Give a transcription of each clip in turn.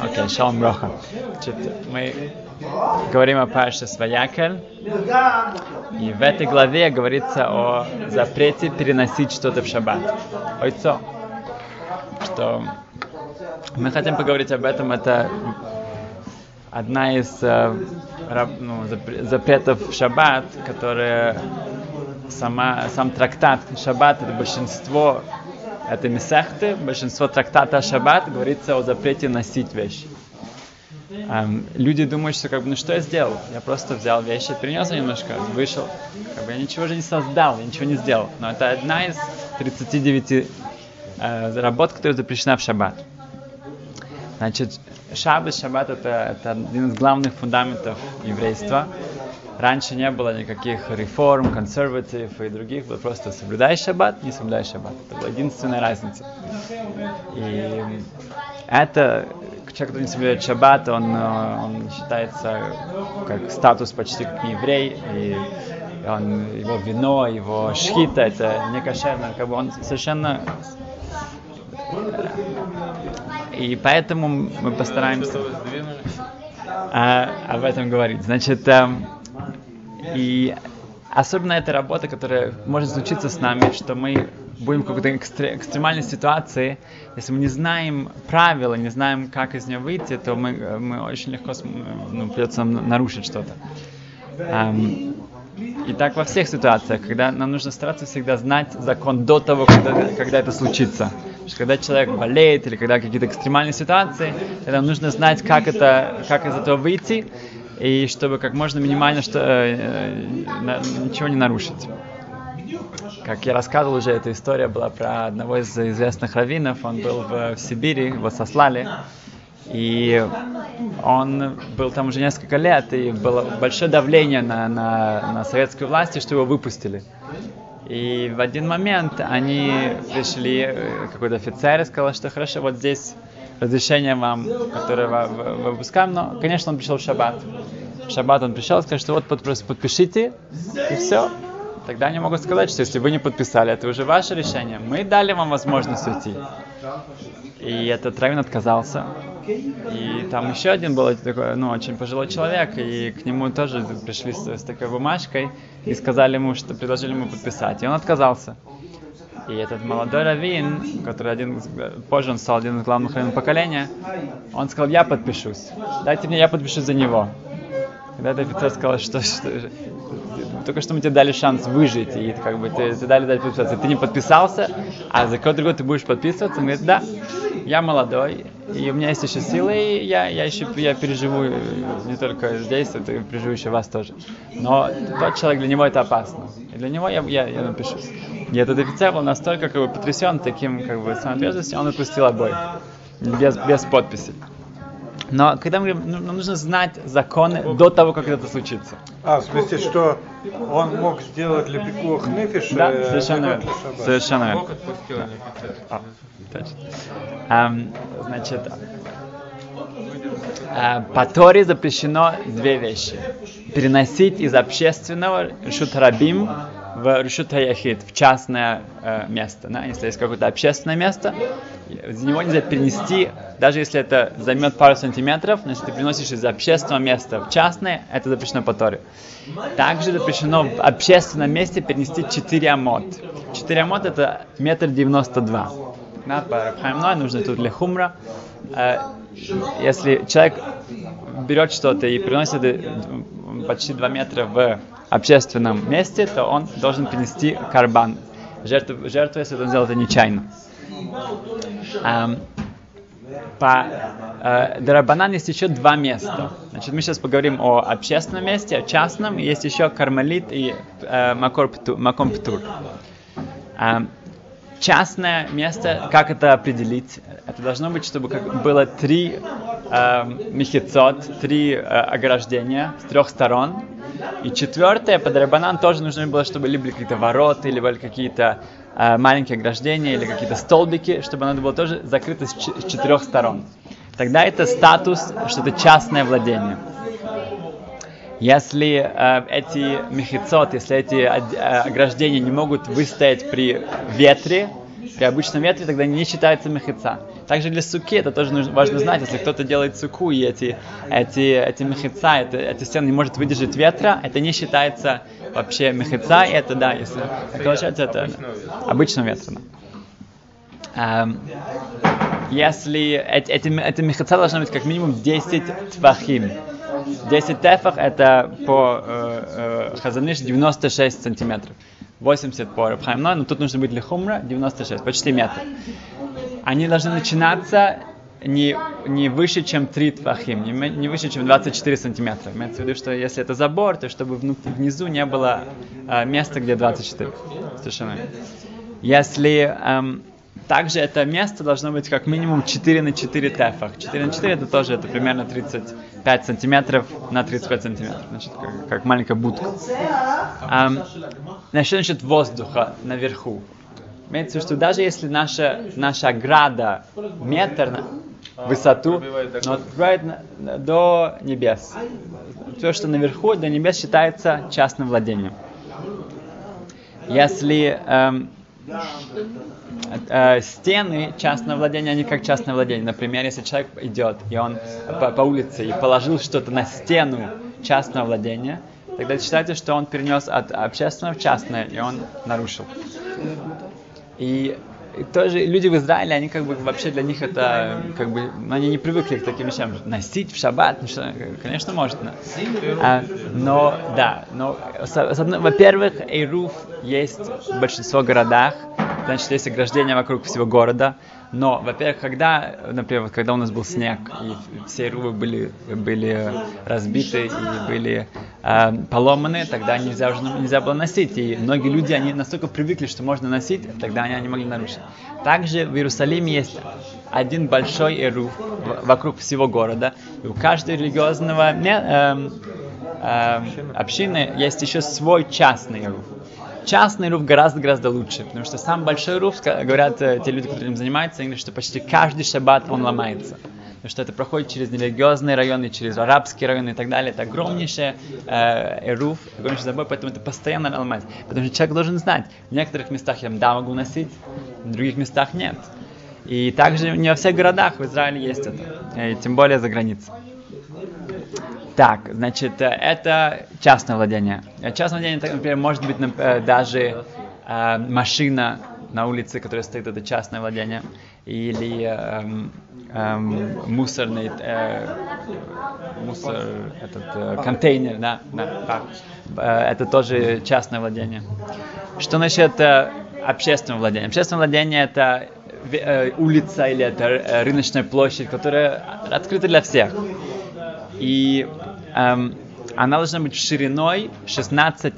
Окей, шалом броха. Мы говорим о Паше Сваякель, и в этой главе говорится о запрете переносить что-то в шаббат. Ойцо. Что мы хотим поговорить об этом, это одна из ну, запретов в шаббат, которые сама, сам трактат шаббат, это большинство это Месехты, большинство трактата Шаббат говорится о запрете носить вещи. Um, люди думают, что как бы, ну что я сделал? Я просто взял вещи, принес немножко, вышел. Как бы я ничего же не создал, я ничего не сделал. Но это одна из 39 uh, э, работ, которая запрещена в шаббат. Значит, шаббат, шаббат это, это один из главных фундаментов еврейства. Раньше не было никаких реформ, консерватив и других, было просто соблюдай шаббат, не соблюдай шаббат. Это была единственная разница. И это, человек, который не соблюдает шаббат, он, он считается как статус почти как не еврей, и он, его вино, его шхита, это не кошерно, как бы он совершенно и поэтому мы постараемся а, об этом говорить. Значит, эм, и особенно эта работа, которая может случиться с нами, что мы будем в какой-то экстре- экстремальной ситуации, если мы не знаем правила, не знаем, как из нее выйти, то мы, мы очень легко ну, придется нарушить что-то. Um, и так во всех ситуациях, когда нам нужно стараться всегда знать закон до того, когда, когда это случится. что когда человек болеет или когда какие-то экстремальные ситуации, тогда нужно знать, как, это, как из этого выйти, и чтобы как можно минимально что, э, э, ничего не нарушить. Как я рассказывал уже, эта история была про одного из известных раввинов. Он был в, в Сибири, его сослали. И он был там уже несколько лет, и было большое давление на, на, на советскую власть, что его выпустили. И в один момент они пришли, э, какой-то офицер и сказал, что хорошо, вот здесь разрешение вам, которое вы выпускаем, но, конечно, он пришел в шаббат. В шаббат он пришел, сказал, что вот подпишите, и все. Тогда они могут сказать, что если вы не подписали, это уже ваше решение. Мы дали вам возможность уйти. И этот раввин отказался. И там еще один был такой, ну, очень пожилой человек, и к нему тоже пришли с, с такой бумажкой и сказали ему, что предложили ему подписать. И он отказался. И этот молодой раввин, который один, позже он стал один из главных раввинов поколения, он сказал, я подпишусь. Дайте мне, я подпишусь за него. Когда этот офицер сказал, что, что только что мы тебе дали шанс выжить, и как бы ты, ты дали дать подписаться. Ты не подписался, а за кого другой ты будешь подписываться? Он говорит, да, я молодой, и у меня есть еще силы, и я, я еще я переживу не только здесь, это переживу еще вас тоже. Но тот человек, для него это опасно. И для него я, я, я напишусь. И этот офицер был настолько как бы, потрясен таким как бы, самоотверженностью, он отпустил обоих. Без, без подписи. Но когда мы говорим, нам нужно знать законы до того, как это случится. А, в смысле, что он мог сделать для пикух нефиш? Да, совершенно верно. Совершенно верно. Да. А, um, значит, uh, по Торе запрещено две вещи. Переносить из общественного шутарабим в Рушут Яхид, в частное э, место. Да? Если есть какое-то общественное место, из него нельзя перенести, даже если это займет пару сантиметров, но если ты приносишь из общественного места в частное, это запрещено по Торе. Также запрещено в общественном месте перенести 4 амот. 4 амот это метр девяносто два. Да, по Рабхаймной нужно тут для хумра. Э, если человек берет что-то и приносит э, почти 2 метра в общественном месте, то он должен принести карбан, жертву, жертву если он сделал это нечаянно. Um, по э, Дарабанан есть еще два места. Значит, мы сейчас поговорим о общественном месте, о частном. Есть еще Кармелит и э, Маком Птур. Частное место, как это определить? Это должно быть, чтобы как было три э, мехицот, три э, ограждения с трех сторон. И четвертое, под Рабанан тоже нужно было, чтобы либо какие-то ворота, были какие-то э, маленькие ограждения, или какие-то столбики, чтобы оно было тоже закрыто с, ч- с четырех сторон. Тогда это статус, что это частное владение. Если э, эти мехицот, если эти э, ограждения не могут выстоять при ветре, При обычном ветре тогда не считается мехица. Также для суки это тоже нужно, важно знать. Если кто-то делает суку, и эти, эти, эти мехица, это, эти стены не может выдержать ветра, это не считается вообще мехица, и это да, если получается это обычного ветра. Да. Эм, если эти, эти, эти мехица должны быть как минимум 10 твахим. 10 тефах это по э, э, Хазаниш 96 сантиметров. 80 по Рабхаймной, но тут нужно быть лихумра 96, почти метр. Они должны начинаться не, не выше, чем 3 твахим, не, не выше, чем 24 сантиметра. Имеется в виду, что если это забор, то чтобы внизу не было э, места, где 24. Совершенно. Если эм, также это место должно быть как минимум 4 на 4 тефах. 4 на 4 это тоже это примерно 35 сантиметров на 35 сантиметров. Значит, как, как маленькая будка. Um, значит, насчет воздуха наверху. Имеется в виду, что даже если наша, наша ограда метр в высоту, но открывает до небес. Все, что наверху, до небес считается частным владением. Если эм, стены частного владения, они как частное владение. Например, если человек идет, и он по, по улице и положил что-то на стену частного владения, тогда считается, что он перенес от общественного в частное, и он нарушил. И тоже люди в Израиле, они как бы вообще для них это, как бы, ну, они не привыкли к таким вещам. Носить в шаббат, ну, конечно, может. Но, а, но да, но, во-первых, Эйруф есть в большинстве городах, значит, есть ограждение вокруг всего города. Но, во-первых, когда, например, когда у нас был снег, и все рубы были, были разбиты и были э, поломаны, тогда нельзя, уже, нельзя было носить. И многие люди, они настолько привыкли, что можно носить, тогда они не могли нарушить. Также в Иерусалиме есть один большой эруф вокруг всего города. И у каждого религиозного э, э, общины есть еще свой частный эруф частный руф гораздо-гораздо лучше, потому что сам большой руф, говорят э, те люди, которые этим занимаются, говорят, что почти каждый шаббат он ломается. Потому что это проходит через религиозные районы, через арабские районы и так далее. Это огромнейший э, эруф, огромнейший забой, поэтому это постоянно ломается. Потому что человек должен знать, в некоторых местах я да, могу носить, в других местах нет. И также не во всех городах в Израиле есть это, и тем более за границей. Так, значит, э, это частное владение. Частное владение, например, может быть э, даже э, машина на улице, которая стоит, это частное владение, или эм, эм, мусорный э, мусор, этот э, контейнер, да, да, э, это тоже частное владение. Что насчет э, общественного владения? Общественное владение это э, улица или это э, рыночная площадь, которая открыта для всех. И эм, она должна быть шириной 16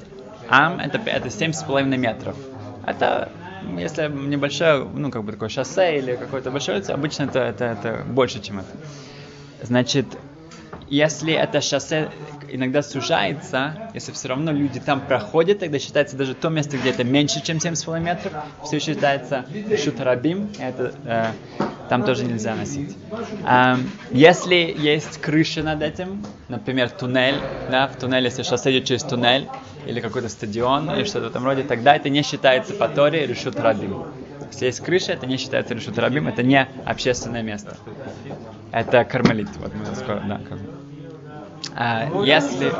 ам, это, это 7,5 метров. Это если небольшое, ну, как бы такое шоссе или какое-то большое обычно это, это, это больше, чем это. Значит, если это шоссе иногда сужается, если все равно люди там проходят, тогда считается даже то место, где это меньше, чем 7,5 метров, все считается шутарабим, это э, там тоже нельзя носить. Um, если есть крыша над этим, например, туннель, да, в туннеле, если шоссе идет через туннель, или какой-то стадион, или что-то в этом роде, тогда это не считается по Торе решут. Если есть крыша, это не считается решут рабим, это не общественное место. Это кармелит, вот мы скоро, да, как а, если...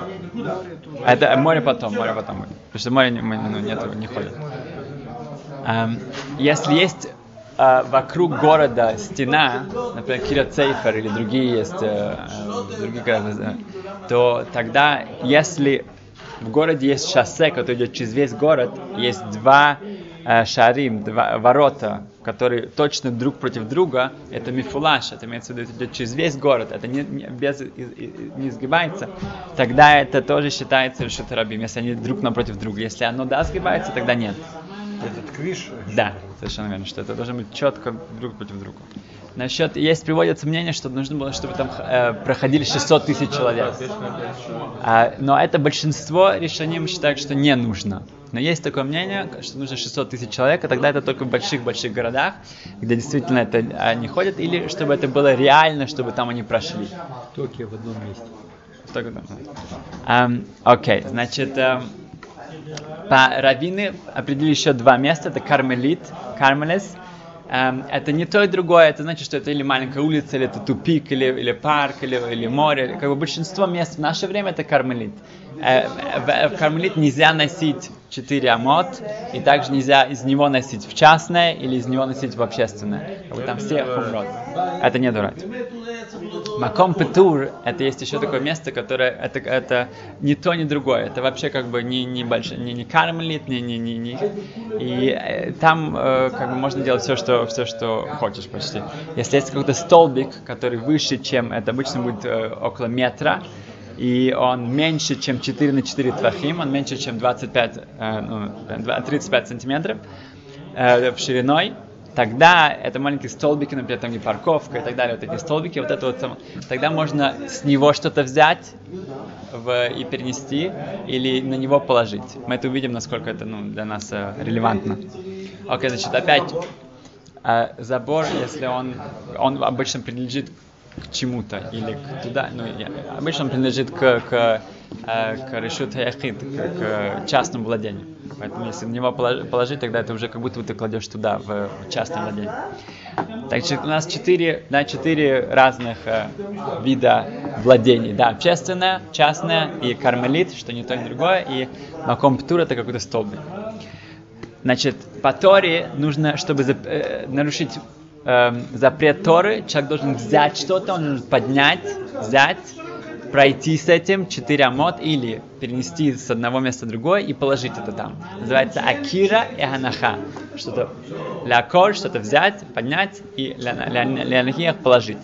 Это море потом, море потом. Потому что море мы, ну, нет, не ходит. А, если есть а, вокруг города стена, например, Кирацейфер или другие есть, а, другие города, то тогда, если в городе есть шоссе, которое идет через весь город, есть два шарим, два ворота, которые точно друг против друга, это мифулаш, это имеется в виду, идет через весь город, это не, не, без, не сгибается, тогда это тоже считается решут рабим, если они друг напротив друга. Если оно да сгибается, тогда нет. Этот крыш? Да, совершенно верно, что это должно быть четко друг против друга. Насчет, есть приводится мнение, что нужно было, чтобы там э, проходили 600 тысяч человек. А, но это большинство решений считают, что не нужно. Но есть такое мнение, что нужно 600 тысяч человек, а тогда это только в больших-больших городах, где действительно это они ходят, или чтобы это было реально, чтобы там они прошли. Токио в одном месте. Окей, okay, значит, um, по раввины определили еще два места. Это Кармелит, Кармелес. Эм, это не то и другое. Это значит, что это или маленькая улица, или это тупик, или, или парк, или, или море. Как бы большинство мест в наше время это Кармелит. Э, в, в Кармелит нельзя носить 4 амот, и также нельзя из него носить в частное или из него носить в общественное. Как бы там все хумрот. Это не дурак. Маком Петур, это есть еще такое место, которое это, это не то, ни другое. Это вообще как бы не, не большое, не, не кармелит, не, не, не, не. И э, там э, как бы можно делать все что, все, что хочешь почти. Если есть какой-то столбик, который выше, чем это обычно будет э, около метра, и он меньше, чем 4 на 4 твахим, он меньше, чем 25, э, ну, 35 сантиметров э, в шириной, тогда это маленькие столбики, например, там не парковка и так далее, вот эти столбики, вот это вот, тогда можно с него что-то взять в, и перенести или на него положить. Мы это увидим, насколько это ну, для нас э, релевантно. Окей, значит, опять э, забор, если он, он обычно принадлежит к чему-то или к туда, ну, обычно он принадлежит к, к, к решут яхид, к, частному владению. Поэтому если на него положить, тогда это уже как будто бы ты кладешь туда, в частное владение. Так что у нас четыре, да, четыре разных э, вида владений. Да, общественное, частное и кармелит, что не то, ни другое, и макомптур это какой-то столбик. Значит, по Торе нужно, чтобы э, нарушить эм, запрет Торы, человек должен взять что-то, он должен поднять, взять, пройти с этим 4 амот или перенести с одного места в другое и положить это там. Называется Акира и Ханаха. Что-то лякор, что-то взять, поднять и лянахиях положить.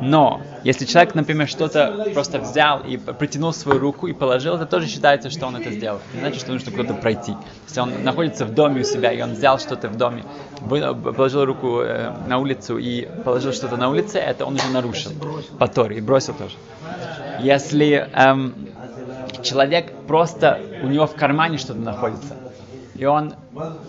Но если человек, например, что-то просто взял и притянул свою руку и положил, это тоже считается, что он это сделал. Не значит, что нужно куда-то пройти. Если он находится в доме у себя, и он взял что-то в доме, положил руку э, на улицу и положил что-то на улице, это он уже нарушил по Торе и бросил тоже. Если эм, человек просто, у него в кармане что-то находится, и он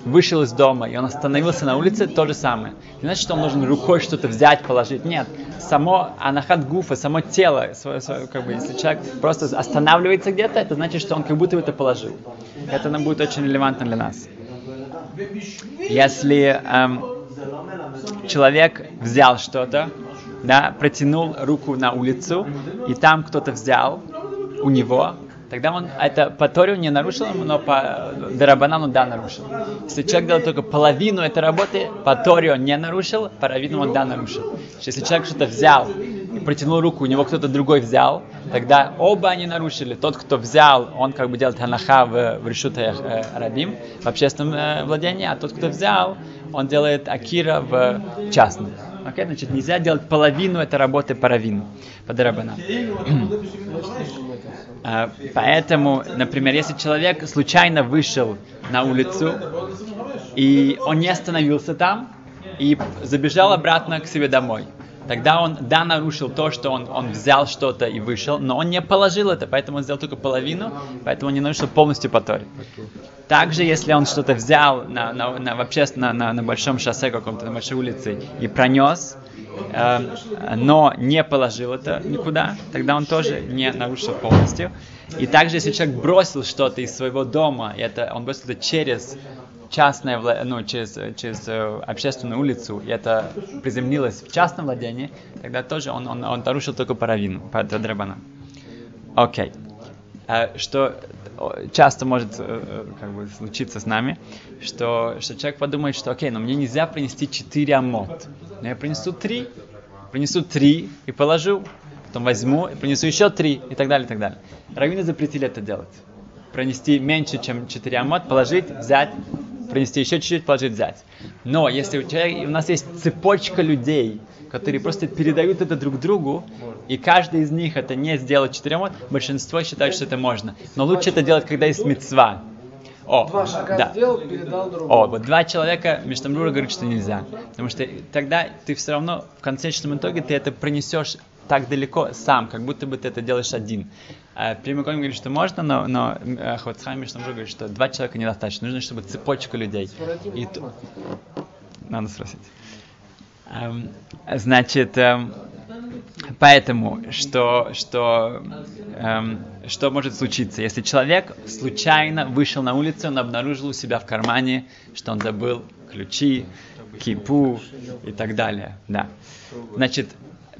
вышел из дома, и он остановился на улице, то же самое. Не значит, что он должен рукой что-то взять, положить. Нет. Само анахат гуфа, само тело, свое, свое, как бы, если человек просто останавливается где-то, это значит, что он как будто это положил. Это нам будет очень релевантно для нас. Если эм, человек взял что-то, да, протянул руку на улицу, и там кто-то взял у него, Тогда он это по Торе не нарушил, но по Дарабанану да нарушил. Если человек делал только половину этой работы, по Торе он не нарушил, по Равину он да нарушил. Если человек что-то взял и протянул руку, у него кто-то другой взял, тогда оба они нарушили. Тот, кто взял, он как бы делает ханаха в, в решута э, рабим, в общественном э, владении, а тот, кто взял, он делает акира в частном. Окей, значит, нельзя делать половину этой работы по равину, по дарабанам. А, поэтому, например, если человек случайно вышел на улицу, и он не остановился там, и забежал обратно к себе домой, тогда он, да, нарушил то, что он, он взял что-то и вышел, но он не положил это, поэтому он сделал только половину, поэтому он не нарушил полностью по Торе. Также, если он что-то взял на, на, на, вообще на, на, на большом шоссе каком-то, на большой улице и пронес, Эм, но не положил это никуда, тогда он тоже не нарушил полностью. И также, если человек бросил что-то из своего дома, это, он бросил это через частное, ну, через, через э, общественную улицу, и это приземлилось в частном владении, тогда тоже он, он, он нарушил только по равину, по. Окей. Okay. Э, что часто может э, как бы, случиться с нами, что, что человек подумает, что окей, но мне нельзя принести 4 амот. Но я принесу 3, принесу 3 и положу, потом возьму и принесу еще 3 и так далее, и так далее. Раввины запретили это делать. Пронести меньше, чем 4 амот, положить, взять, принести еще чуть-чуть, положить, взять. Но если у, человека, у нас есть цепочка людей, которые просто передают это друг другу, и каждый из них это не сделать четырем, большинство считает, что это можно. Но лучше это делать, когда есть мецва. О, два шага да. сделал, передал другому. О, вот два человека, Миштамрура говорит, что нельзя. Потому что тогда ты все равно в конечном итоге ты это пронесешь так далеко сам, как будто бы ты это делаешь один. А, Прямикон говорит, что можно, но, но э, Хватсхайм Миштамрура говорит, что два человека недостаточно. Нужно, чтобы цепочка людей. И т... Надо спросить. Эм, значит, эм, поэтому, что, что, эм, что может случиться? Если человек случайно вышел на улицу, он обнаружил у себя в кармане, что он забыл ключи, кипу и так далее. Да. Значит,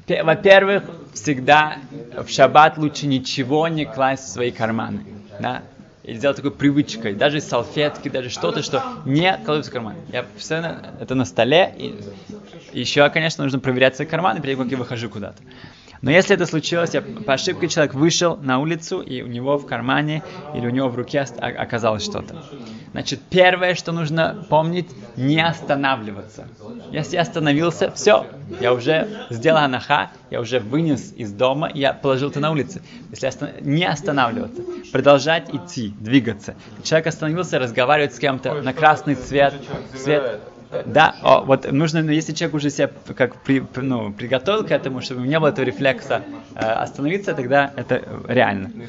во-первых, всегда в шаббат лучше ничего не класть в свои карманы. Да? И сделать такой привычкой, даже салфетки, даже что-то, что не кладут в карман. Я постоянно это на столе, и еще, конечно, нужно проверять свои карманы, перед тем, как я выхожу куда-то. Но если это случилось, я, по ошибке человек вышел на улицу, и у него в кармане или у него в руке оказалось что-то. Значит, первое, что нужно помнить, не останавливаться. Если я остановился, все, я уже сделал анаха, я уже вынес из дома, я положил это на улице. Если остан... не останавливаться, продолжать идти, двигаться. Человек остановился, разговаривает с кем-то на красный цвет, цвет да, о, вот нужно, ну, если человек уже себя как при, ну, приготовил к этому, чтобы не было этого рефлекса э, остановиться, тогда это реально. Ну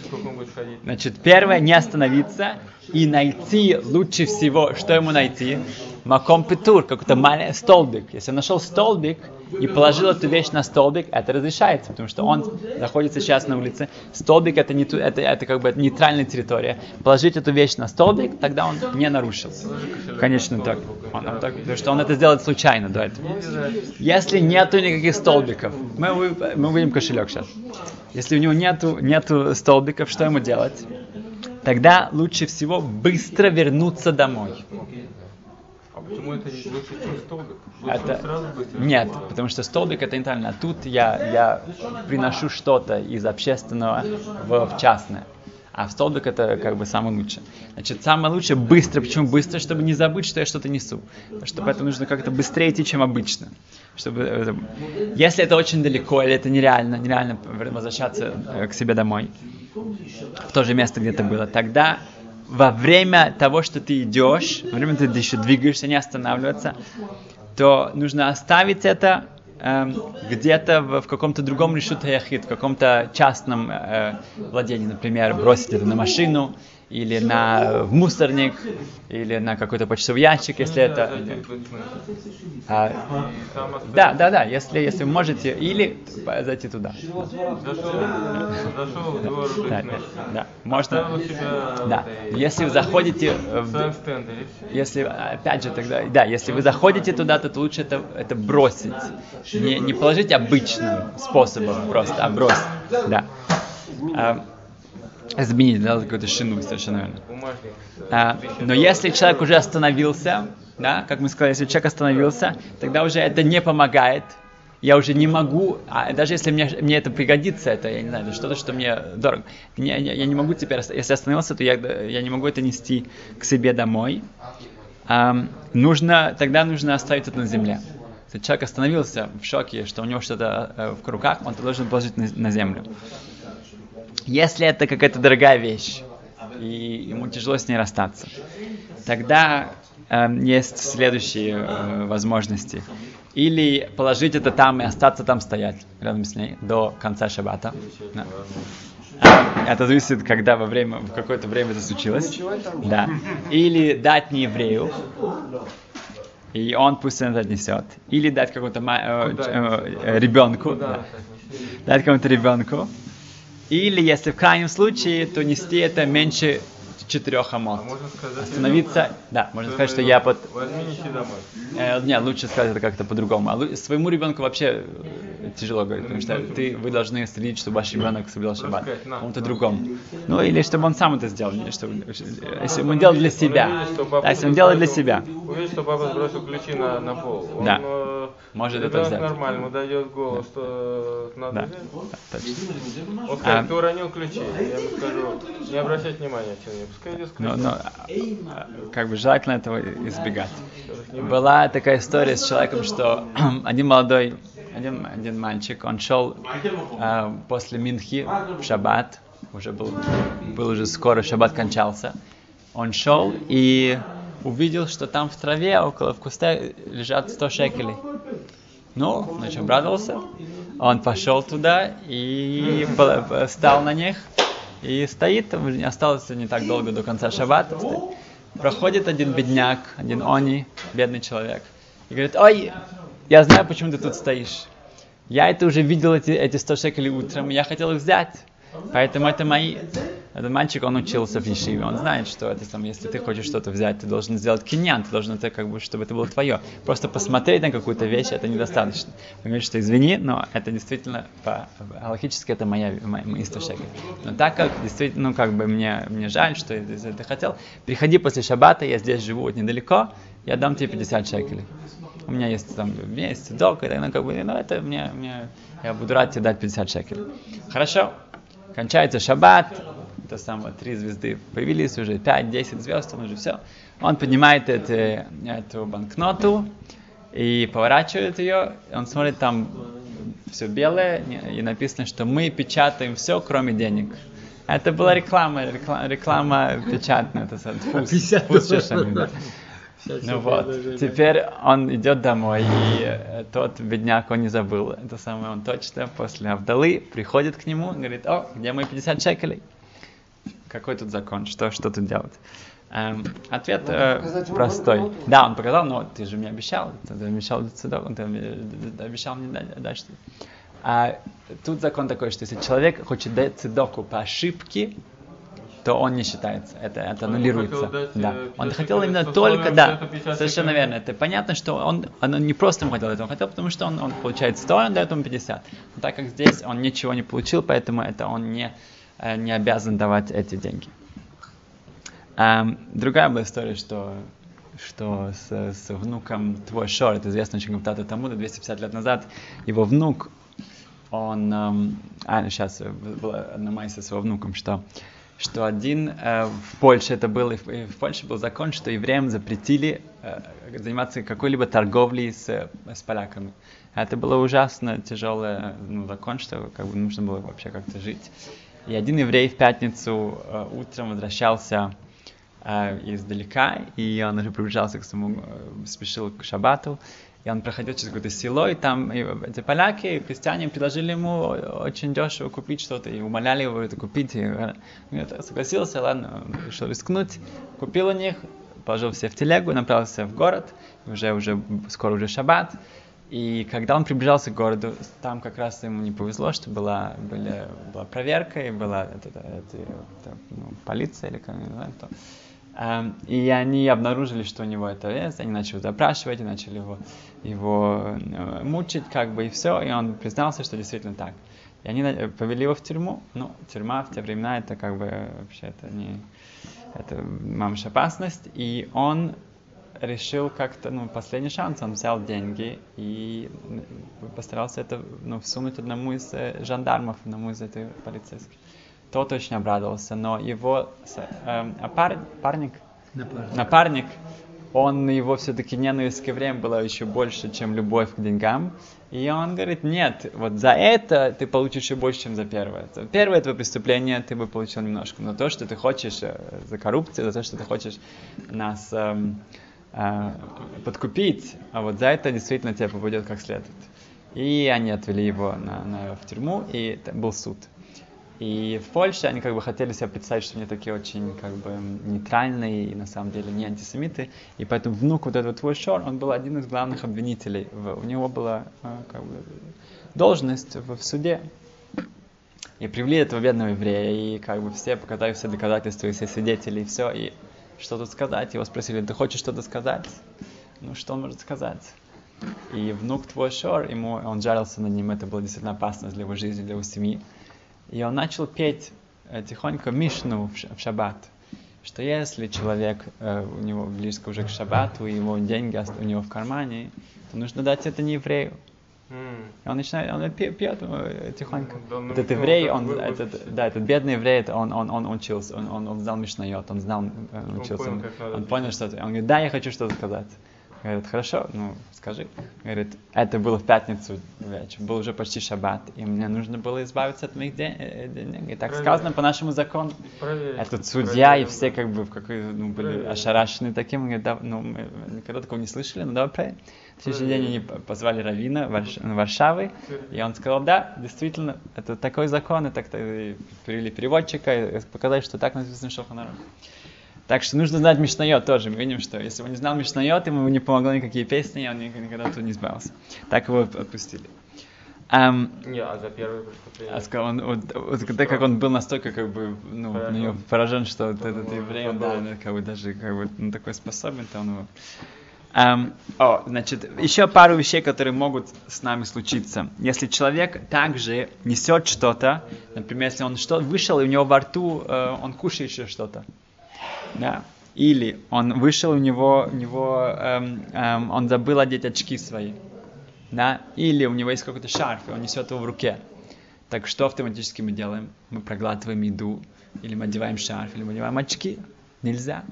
Значит, первое, не остановиться и найти лучше всего, что ему найти? Маком петур, какой-то маленький столбик. Если он нашел столбик, и положил эту вещь на столбик, это разрешается, потому что он находится сейчас на улице. Столбик это, не, это, это как бы нейтральная территория. Положить эту вещь на столбик, тогда он не нарушил. Конечно, так. Он, он так потому что он это сделает случайно до этого. Если нету никаких столбиков, мы, мы увидим кошелек сейчас. Если у него нету, нету столбиков, что ему делать? Тогда лучше всего быстро вернуться домой. Почему это не лучше, чем столбик? Лучше это... сразу быстро? Нет, потому что столбик это нейтрально. А тут я, я приношу что-то из общественного в, в частное. А в столбик это как бы самое лучшее. Значит, самое лучшее быстро. Почему быстро? Чтобы не забыть, что я что-то несу. Потому что поэтому нужно как-то быстрее идти, чем обычно. Чтобы, э, если это очень далеко, или это нереально, нереально возвращаться э, к себе домой, в то же место, где это было, тогда во время того, что ты идешь, во время ты еще двигаешься, не останавливаться, то нужно оставить это э, где-то в, в каком-то другом решута яхид, в каком-то частном э, владении, например, бросить это на машину, или на в мусорник, или на какой-то почтовый ящик, если это... А, да, да, да, если, если можете, или зайти туда. Да, да, можно. Да, если вы заходите, в, если, опять же, тогда, да, если вы заходите туда, то лучше это, это бросить. Не, не положить обычным способом просто, а бросить. Да. Изменить, да, какую-то шину, совершенно верно. А, но если человек уже остановился, да, как мы сказали, если человек остановился, тогда уже это не помогает. Я уже не могу, а даже если мне, мне это пригодится, это, я не знаю, это что-то, что мне дорого, я, я, я не могу теперь, если остановился, то я, я не могу это нести к себе домой. А, нужно, тогда нужно оставить это на земле. Если человек остановился в шоке, что у него что-то э, в руках, он должен положить на, на землю. Если это какая-то дорогая вещь, и ему тяжело с ней расстаться, тогда э, есть следующие э, возможности. Или положить это там и остаться там стоять рядом с ней до конца шаббата. Да. А, это зависит, когда во время, в какое-то время это случилось. Да. Или дать не еврею, и он пусть это отнесет. Или дать какому-то э, э, ребенку. Да. Дать какому-то ребенку. Или, если в крайнем случае, то нести это меньше четырех амот. А сказать, Остановиться, да, можно сказать, что я под... Возьмите домой. Э, нет, лучше сказать это как-то по-другому. А своему ребенку вообще тяжело говорить, потому что ты, вы должны следить, чтобы ваш ребенок соблюдал шаббат. Кому-то другому. Ну, или чтобы он сам это сделал. Чтобы, если он делал для себя. Да, если он делает для себя. Увидит, что папа сбросил ключи на, на пол. Да. Э, Может это сделать. нормально, ему дает голос, да. что надо да. взять. Да, точно. Он скажет, а... ты уронил ключи. Я ему скажу, не обращать внимания, пускай идет но, но как бы желательно этого избегать. Была такая история с человеком, что один молодой один, один мальчик, он шел э, после Минхи в шаббат, уже был, был уже скоро, шаббат кончался. Он шел и увидел, что там в траве, около в кусте лежат 100 шекелей. Ну, значит, обрадовался. Он пошел туда и встал на них. И стоит, осталось не так долго до конца шаббата. Проходит один бедняк, один они, бедный человек. И говорит, ой, я знаю, почему ты тут стоишь. Я это уже видел, эти, эти 100 шекелей утром, я хотел их взять. Поэтому это мои. Этот мальчик, он учился в Ешиве, он знает, что это там, если ты хочешь что-то взять, ты должен сделать киньян, ты должен это как бы, чтобы это было твое. Просто посмотреть на какую-то вещь, это недостаточно. Говорите, что извини, но это действительно, по, логически это моя, моя, мои 100 шекелей. Но так как, действительно, ну как бы мне, мне жаль, что я это хотел, приходи после шаббата, я здесь живу вот недалеко, я дам тебе 50 шекелей. У меня есть там месяц, долг, и ну, как бы, ну, это мне, мне, я буду рад тебе дать 50 шекелей. Хорошо, кончается шаббат, то самое, три звезды появились уже, 5-10 звезд, он уже все. Он поднимает это, эту банкноту и поворачивает ее, он смотрит там все белое, и написано, что мы печатаем все, кроме денег. Это была реклама, реклама, реклама печатная, это фуз, фуз ну вот, теперь он идет домой, и э, тот бедняк, он не забыл. Это самое, он точно после Авдалы приходит к нему, говорит, о, где мои 50 шекелей? Какой тут закон? Что, что тут делать? Эм, ответ э, простой. Да, он показал, но ты же мне обещал, ты обещал, ты обещал мне дать что а тут закон такой, что если человек хочет дать цедоку по ошибке, то он не считается. Это, это аннулируется. Дать, да. Э, он хотел именно только, да, совершенно верно. Это понятно, что он, он не просто ему хотел этого, он хотел, потому что он, он получает 100, он дает ему 50. Но так как здесь он ничего не получил, поэтому это он не, э, не обязан давать эти деньги. Um, другая была история, что что с, с внуком твой Шор, это известный очень комментатор Тамуда, 250 лет назад, его внук, он, эм, а, сейчас была одна майса с его внуком, что что один э, в Польше это был, и в, Польше был закон, что евреям запретили э, заниматься какой-либо торговлей с, с поляками. Это было ужасно тяжелый ну, закон, что как бы нужно было вообще как-то жить. И один еврей в пятницу э, утром возвращался э, издалека, и он уже приближался к своему, э, спешил к шабату, и он проходил через какое-то село, и там и эти поляки, крестьяне предложили ему очень дешево купить что-то, и умоляли его это купить. И он согласился, ладно, решил рискнуть, купил у них, положил все в телегу, направился в город, уже, уже скоро уже шаббат. И когда он приближался к городу, там как раз ему не повезло, что была, были, была проверка, и была это, это, это, ну, полиция или как, не знаю, кто. Эм, и они обнаружили, что у него это есть, они начали запрашивать, начали его, его э, мучить, как бы, и все, и он признался, что действительно так. И они повели его в тюрьму. Ну, тюрьма в те времена, это как бы вообще это не... Это мамша опасность. И он решил как-то, ну, последний шанс, он взял деньги и постарался это, ну, всунуть одному из э, жандармов, одному из этих полицейских тот очень обрадовался, но его э, пар, парник, напарник. напарник, он его все-таки ненависть к евреям была еще больше, чем любовь к деньгам. И он говорит, нет, вот за это ты получишь еще больше, чем за первое. За первое твое преступление ты бы получил немножко, но то, что ты хочешь за коррупцию, за то, что ты хочешь нас э, э, подкупить, а вот за это действительно тебе попадет как следует. И они отвели его на, на, в тюрьму, и был суд. И в Польше они как бы хотели себя представить, что они такие очень как бы нейтральные и на самом деле не антисемиты. И поэтому внук вот этого твой Шор, он был один из главных обвинителей. У него была а, как бы, должность в суде. И привели этого бедного еврея, и как бы все показали все доказательства, и все свидетели, и все. И что тут сказать? Его спросили, ты хочешь что-то сказать? Ну, что он может сказать? И внук твой Шор, ему, он жарился над ним, это было действительно опасно для его жизни, для его семьи. И он начал петь э, тихонько Мишну в шаббат, что если человек, э, у него близко уже к шаббату, его деньги у него в кармане, то нужно дать это не еврею. И он начинает, он пьет, пьет э, тихонько. Mm, этот еврей, он, этот, да, этот бедный еврей, он, он, он учился, он, он, он знал Мишнайот, он знал, он учился, он, он, он понял что-то. Он говорит, да, я хочу что-то сказать. Говорит, хорошо, ну скажи. Говорит, это было в пятницу вечер, был уже почти шаббат, и мне нужно было избавиться от моих э, денег. И так Проверь. сказано по нашему закону. Проверь. Этот судья Проверь. и все как бы в какой, ну, были Проверь. ошарашены таким. Говорит, да, ну, мы никогда такого не слышали, ну давай проверим. В следующий день они позвали Равина Варш... Варшавы, и он сказал, да, действительно, это такой закон, и так привели переводчика, и показали, что так написано Шоханару. Так что нужно знать Мишнайот тоже. Мы видим, что если он не знал Мишнайот, ему не помогло никакие песни, он никогда тут не избавился. Так его отпустили. Um, не, а за первое преступление? А он, вот, вот, когда как он был настолько как бы ну, поражен, поражен что вот этот еврей, да, как бы даже как бы ну, такой способен, то он его Um, о, значит, еще пару вещей, которые могут с нами случиться. Если человек также несет что-то, например, если он что вышел и у него во рту э, он кушает еще что-то, да, или он вышел у него, у него эм, эм, он забыл одеть очки свои, да, или у него есть какой-то шарф, и он несет его в руке. Так что автоматически мы делаем? Мы проглатываем еду, или мы одеваем шарф, или мы одеваем очки. Нельзя.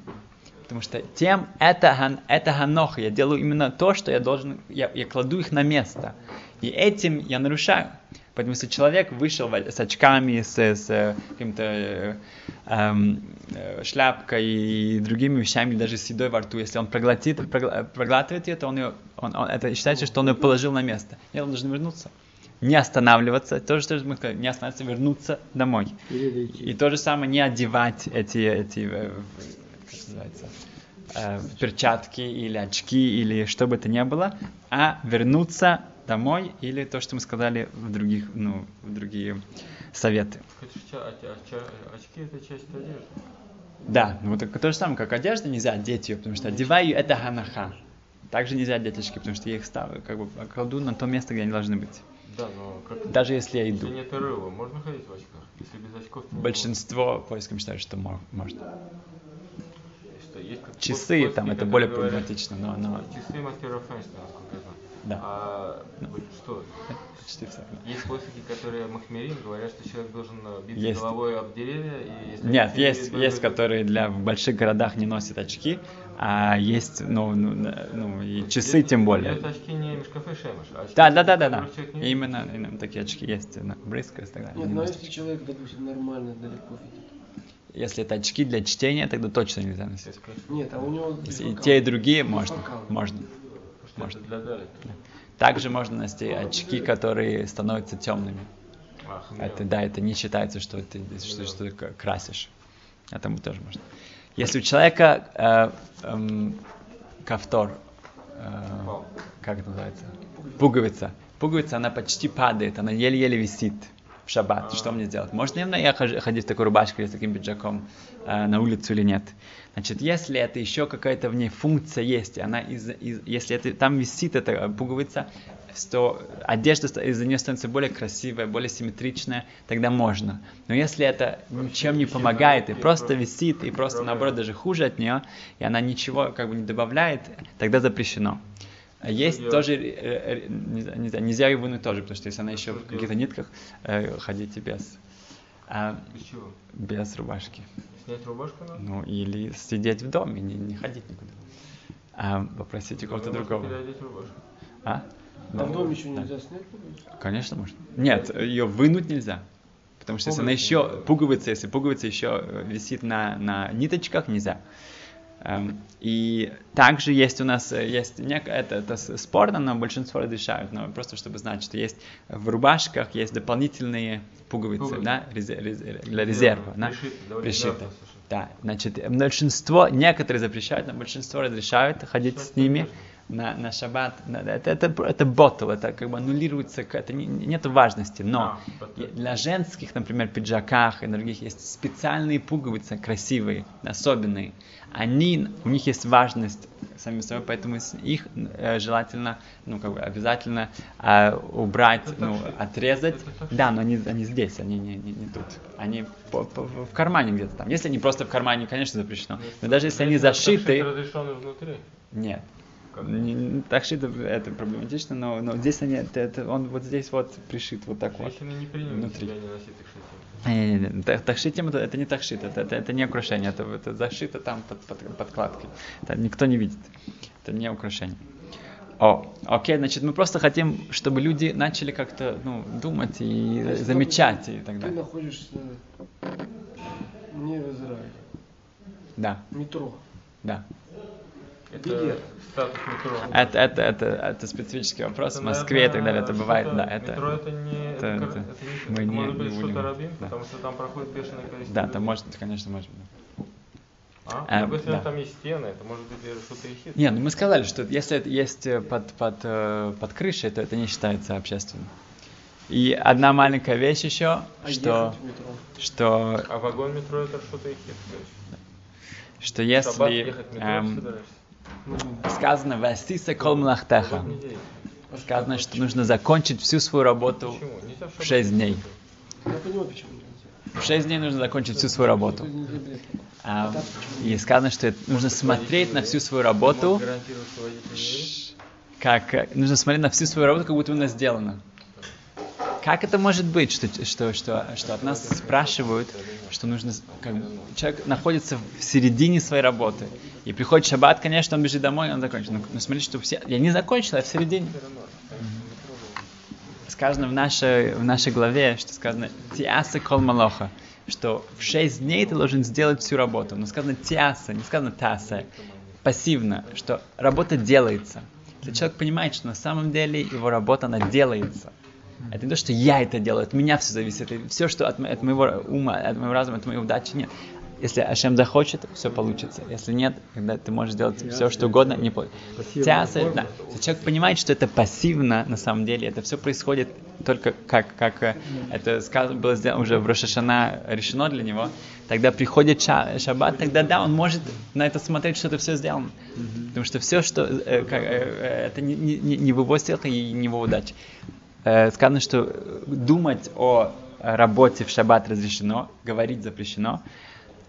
Потому что тем это, это ханох, я делаю именно то, что я должен, я, я кладу их на место. И этим я нарушаю. Поэтому если человек вышел с очками, с, с каким-то э, эм, э, шляпкой и другими вещами, даже с едой во рту, если он проглотит, проглатывает ее, то он, ее, он, он, это считается, что он ее положил на место. Нет, он должен вернуться. Не останавливаться, то же, что мы сказали, не останавливаться, вернуться домой. И то же самое, не одевать эти, эти э, называется, э, перчатки или очки или что бы это ни было, а вернуться домой или то, что мы сказали в других, ну, в другие советы. Очки это часть одежды. Да, ну вот то же самое, как одежда, нельзя одеть ее, потому что одеваю это ханаха. Также нельзя одеть очки, потому что я их ставлю, как бы кладу на то место, где они должны быть. Да, но как Даже если я иду. Если нет рыла, можно ходить в очках? Если без очков, Большинство поиском считают, что можно есть часы, там это более проблематично, но, но... Часы мастера Фэнштейна, насколько я знаю. Да. А ну. что? Почти все. Есть посохи, которые Махмерин говорят, что человек должен э, биться есть. головой об деревья. И если Нет, есть, есть, которые для в больших городах не носят очки, а есть, ну, ну, ну и часы это, тем более. Это очки не мешкафе шемаш, а очки, да, да, да, да, да. Именно, именно такие очки есть, брызка и так далее. Нет, но если человек, допустим, нормально далеко видит, если это очки для чтения, тогда точно нельзя носить. Нет, а у него... Если и те, и другие можно. Можно. Можно. Также можно носить очки, которые становятся темными. это, да, это не считается, что ты, что, что ты красишь. Это тоже можно. Если у человека э, э, кафтор, э, как это называется? Пуговица. Пуговица, она почти падает, она еле-еле висит в шаббат, что мне делать? Можно ли я ходить в такой рубашке или с таким пиджаком э, на улицу или нет? Значит, если это еще какая-то в ней функция есть, она из, из, если это, там висит эта пуговица, то одежда из-за нее становится более красивая, более симметричная, тогда можно. Но если это ничем не помогает, и просто висит, и просто наоборот даже хуже от нее, и она ничего как бы не добавляет, тогда запрещено. А есть Судья. тоже, э, э, нельзя, нельзя ее вынуть тоже, потому что если она еще в каких-то нитках, э, ходите без. А, без чего? Без рубашки. Снять рубашку надо? Ну, или сидеть в доме, не, не ходить никуда. А, попросите кого-то другого. рубашку. А? Да. А в доме еще нельзя снять Конечно, можно. Нет, ее вынуть нельзя. Потому что если она еще пуговица, если пуговица еще висит на, на ниточках, нельзя. Эм, и также есть у нас, э, есть нек, это, это спорно, но большинство разрешают, но просто чтобы знать, что есть в рубашках есть дополнительные пуговицы, да, резер, резер, для резерва, да, пришиты. Да, значит, большинство, некоторые запрещают, но большинство разрешают ходить с ними на, на шаббат, это, это, это ботл, это как бы аннулируется, это не, нет важности, но а, для женских, например, пиджаках и других есть специальные пуговицы, красивые, особенные, они, у них есть важность сами собой, поэтому их э, желательно, ну, как бы обязательно э, убрать, ну, отрезать. Да, но они, они здесь, они не, не, не тут. Они по, по, в кармане где-то там. Если они просто в кармане, конечно, запрещено. Но даже если они зашиты... Нет. Не, так шито это проблематично, но, но здесь они, это, это, он вот здесь вот пришит вот так Женщины вот. не приняли внутри. Себя не носить не, не, не. Тахшитим это, это не тахшит, это, это, это не украшение, это, это зашито там под, под подкладкой. Это никто не видит. Это не украшение. О, окей, значит, мы просто хотим, чтобы люди начали как-то ну, думать и Значит, замечать и так далее. Ты находишься не в Израиле. Да. Метро. Да. Это статус метро. Это, это, это, это специфический вопрос. Это, в Москве наверное, и так далее это бывает, да. Это, метро это не, это, это, это, это не, мы это не, может быть что-то рабин, да. потому что там проходит бешеное количество Да, людей. там может, конечно, может быть. А? а если да. там есть стены, это может быть что-то еще. Не, ну мы сказали, что если это есть э, под, под, э, под крышей, то это не считается общественным. И одна маленькая вещь еще, А что, ехать что, А вагон метро это что-то их что если ехать в метро эм, собираешься? Сказано «Васиса кол млахтеха», сказано, что нужно закончить всю свою работу в 6 дней. В 6 дней нужно закончить всю свою работу. А, и сказано, что нужно смотреть на всю свою работу, как нужно смотреть на всю свою работу, как будто она сделана. Как это может быть, что, что, что, что от нас спрашивают, что нужно, как человек находится в середине своей работы, и приходит шаббат, конечно, он бежит домой, он закончит. Но, но смотрите, что все, я не закончил, я в середине. Сказано в нашей, в нашей главе, что сказано «Тиаса кол малоха», что в шесть дней ты должен сделать всю работу. Но сказано «тиаса», не сказано «таса», пассивно, что работа делается. Если человек понимает, что на самом деле его работа, она делается. Это не то, что я это делаю, от меня все зависит. Это все, что от, от моего ума, от моего разума, от моей удачи, нет. Если Ашем захочет, все получится. Если нет, тогда ты можешь делать все, что угодно, не получится. Тяса, да. Если человек понимает, что это пассивно, на самом деле, это все происходит только как, как э, это сказано, было сделано уже в Рошашана решено для него, тогда приходит ша- шаббат, тогда да, он может на это смотреть, что это все сделано. Потому что все, что э, как, э, э, это не, не, не в его силах и не в его удаче. Э, сказано, что думать о работе в шаббат разрешено, говорить запрещено,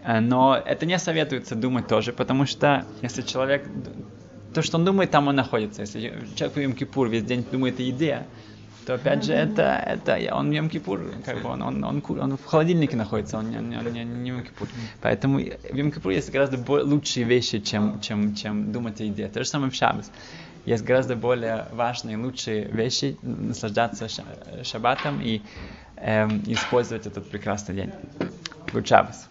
Э, но это не советуется думать тоже, потому что если человек, то, что он думает, там он находится. Если человек в Йом-Кипур весь день думает о еде, то опять же это, это он в Йом-Кипур, как бы он, он, он, он в холодильнике находится, он не, не, не, не в Йом-Кипур. Поэтому в Йом-Кипур есть гораздо лучшие вещи, чем, чем, чем думать о еде. То же самое в Шаббас. Есть гораздо более важные, лучшие вещи, наслаждаться ша- шаббатом и эм, использовать этот прекрасный день. Good Shabbos.